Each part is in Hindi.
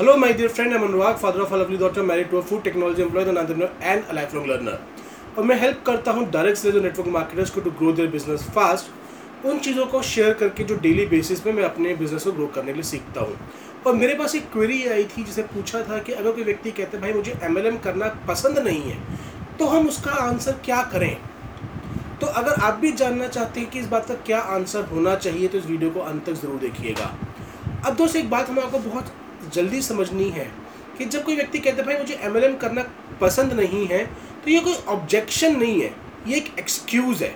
Hello, my dear friend. I'm Anurag, father of a lovely daughter, married to a food technology employee, an entrepreneur, and a lifelong learner. और मैं हेल्प करता हूँ डायरेक्ट सेल्स और नेटवर्क मार्केटर्स को to grow their business fast उन चीज़ों को शेयर करके जो डेली बेसिस पे मैं अपने बिज़नेस को ग्रो करने के लिए सीखता हूँ और मेरे पास एक क्वेरी आई थी जिसे पूछा था कि अगर कोई व्यक्ति कहते भाई मुझे एमएलएम करना पसंद नहीं है तो हम उसका आंसर क्या करें तो अगर आप भी जानना चाहते हैं कि इस बात का क्या आंसर होना चाहिए तो इस वीडियो को अंत तक ज़रूर देखिएगा अब दोस्त एक बात हम आपको बहुत जल्दी समझनी है कि जब कोई व्यक्ति कहता है, भाई, मुझे एमएलएम करना पसंद नहीं है तो ये कोई ऑब्जेक्शन नहीं है, ये एक एक्सक्यूज़ है।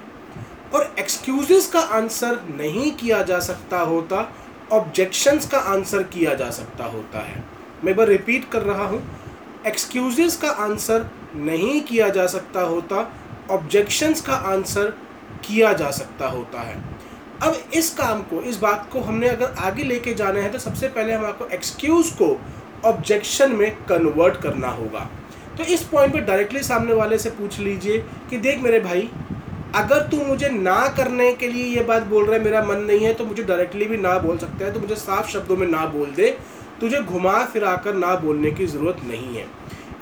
और एक्सक्यूजेस का आंसर नहीं किया जा सकता होता ऑब्जेक्शंस का आंसर किया जा सकता होता है। मैं बार रिपीट कर रहा हूँ। एक्सक्यूजेस का आंसर नहीं किया जा सकता होता ऑब्जेक्शंस का आंसर किया जा सकता होता है। अब इस काम को, इस बात को हमने अगर आगे लेके जाना है तो सबसे पहले हम आपको एक्सक्यूज़ को ऑब्जेक्शन में कन्वर्ट करना होगा। तो इस पॉइंट पे डायरेक्टली सामने वाले से पूछ लीजिए कि देख मेरे भाई, अगर तू मुझे ना करने के लिए ये बात बोल रहा है, मेरा मन नहीं है तो मुझे डायरेक्टली भी ना बोल सकता है तो मुझे साफ़ शब्दों में ना बोल दे। तुझे घुमा फिरा कर ना बोलने की ज़रूरत नहीं है।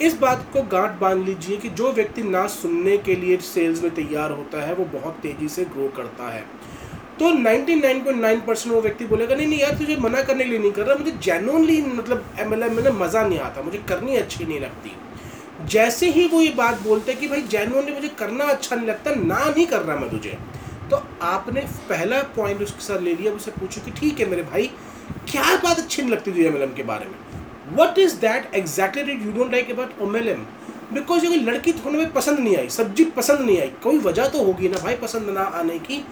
इस बात को गांठ बाँध लीजिए कि जो व्यक्ति ना सुनने के लिए सेल्स में तैयार होता है, वो बहुत तेज़ी से ग्रो करता है। तो 99.9 परसेंट वो व्यक्ति बोलेगा, नहीं नहीं यार, तुझे मना करने के लिए नहीं कर रहा, मुझे जेनुअनली मतलब एम एल में मज़ा नहीं आता, मुझे करनी अच्छी नहीं लगती। जैसे ही वो ये बात बोलते कि भाई जेनुअनली मुझे करना अच्छा नहीं लगता, ना नहीं कर रहा मैं तुझे तो आपने पहला पॉइंट उसके साथ ले लिया उसे पूछो कि ठीक है मेरे भाई, क्या बात अच्छी नहीं लगती तुझे एम के बारे में? What is that exactly you don't like about M L M because ये लड़की में पसंद नहीं आई, सब्ज़ी पसंद नहीं आई, कोई वजह तो होगी ना भाई पसंद ना आने की।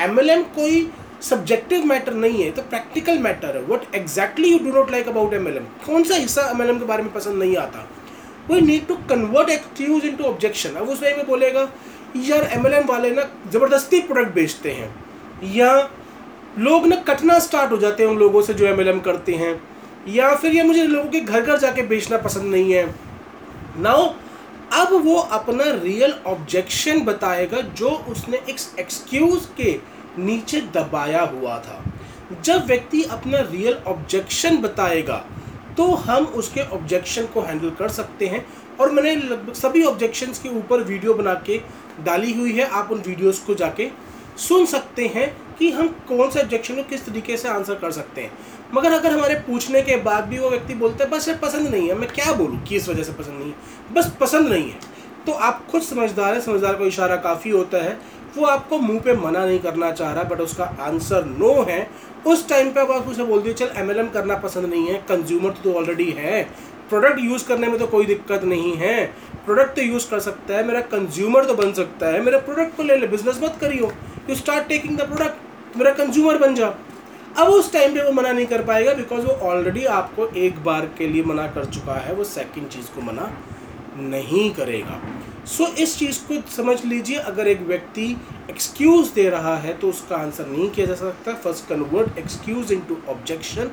एमएलएम कोई सब्जेक्टिव मैटर नहीं है तो प्रैक्टिकल मैटर है। What exactly you do not like about M L M कौन सा हिस्सा एम एल एम के बारे में पसंद नहीं आता? We need to convert excuse into objection अब उस वे में बोलेगा, यार एम एल एम वाले ना ज़बरदस्ती प्रोडक्ट बेचते हैं। या लोग ना कटना स्टार्ट हो जाते हैं उन लोगों से जो एमएलएम करते हैं। या फिर ये मुझे लोगों के घर घर जाके बेचना पसंद नहीं है। नाउ अब वो अपना रियल ऑब्जेक्शन बताएगा जो उसने एक एक्सक्यूज के नीचे दबाया हुआ था। जब व्यक्ति अपना रियल ऑब्जेक्शन बताएगा तो हम उसके ऑब्जेक्शन को हैंडल कर सकते हैं। और मैंने लगभग सभी ऑब्जेक्शंस के ऊपर वीडियो बना के डाली हुई है, आप उन वीडियोस को जाके सुन सकते हैं। कि हम कौन से ऑब्जेक्शन को किस तरीके से आंसर कर सकते हैं। मगर अगर हमारे पूछने के बाद भी वो व्यक्ति बोलता है, बस ये पसंद नहीं है, मैं क्या बोलूँ? कि इस वजह से पसंद नहीं है? बस पसंद नहीं है। तो आप खुद समझदार है, समझदार को इशारा काफ़ी होता है। वो आपको मुँह पे मना नहीं करना चाह रहा बट उसका आंसर नो है। उस टाइम पे आप उसे बोल दिए, चल एमएलएम करना पसंद नहीं है कंज्यूमर तो ऑलरेडी है। प्रोडक्ट यूज़ करने में तो कोई दिक्कत नहीं है। प्रोडक्ट तो यूज़ कर सकता है, मेरा कंज्यूमर तो बन सकता है। मेरा प्रोडक्ट को ले ले बिज़नेस मत करियो। You start taking the product मेरा कंज्यूमर बन जाओ। अब उस टाइम पे वो मना नहीं कर पाएगा बिकॉज़ वो ऑलरेडी आपको एक बार के लिए मना कर चुका है वो सेकंड चीज़ को मना नहीं करेगा। सो so, इस चीज़ को समझ लीजिए अगर एक व्यक्ति एक्सक्यूज़ दे रहा है तो उसका आंसर नहीं किया जा सकता। First convert excuse into objection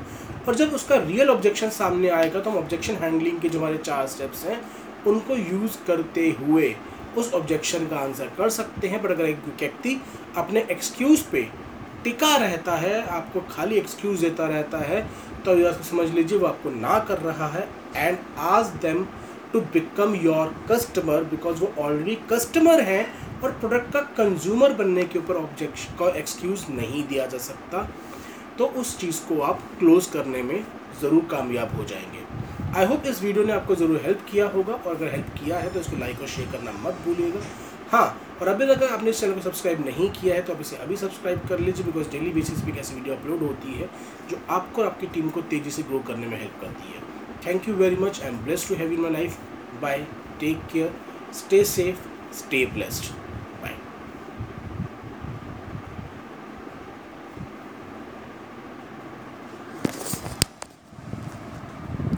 और जब उसका रियल ऑब्जेक्शन सामने आएगा तो हम ऑब्जेक्शन हैंडलिंग के जो हमारे चार स्टेप्स हैं उनको यूज़ करते हुए उस ऑब्जेक्शन का आंसर कर सकते हैं बट अगर एक व्यक्ति अपने एक्सक्यूज़ पे टिका रहता है, आपको खाली एक्सक्यूज़ देता रहता है तो समझ लीजिए वो आपको ना कर रहा है एंड आज them to become your customer because वो ऑलरेडी कस्टमर हैं, और प्रोडक्ट का कंज्यूमर बनने के ऊपर ऑब्जेक्शन का एक्सक्यूज़ नहीं दिया जा सकता तो उस चीज़ को आप क्लोज करने में ज़रूर कामयाब हो जाएँगे। आई होप इस वीडियो ने आपको ज़रूर हेल्प किया होगा, और अगर हेल्प किया है तो इसको लाइक और शेयर करना मत भूलिएगा हाँ और अभी तक आपने इस चैनल को सब्सक्राइब नहीं किया है तो आप इसे अभी सब्सक्राइब कर लीजिए बिकॉज़ डेली बेसिस पे कैसी वीडियो अपलोड होती है, जो आपको और आपकी टीम को तेज़ी से ग्रो करने में हेल्प करती है thank you very much I'm blessed to have you in my life. Bye. Take care. Stay safe. Stay blessed.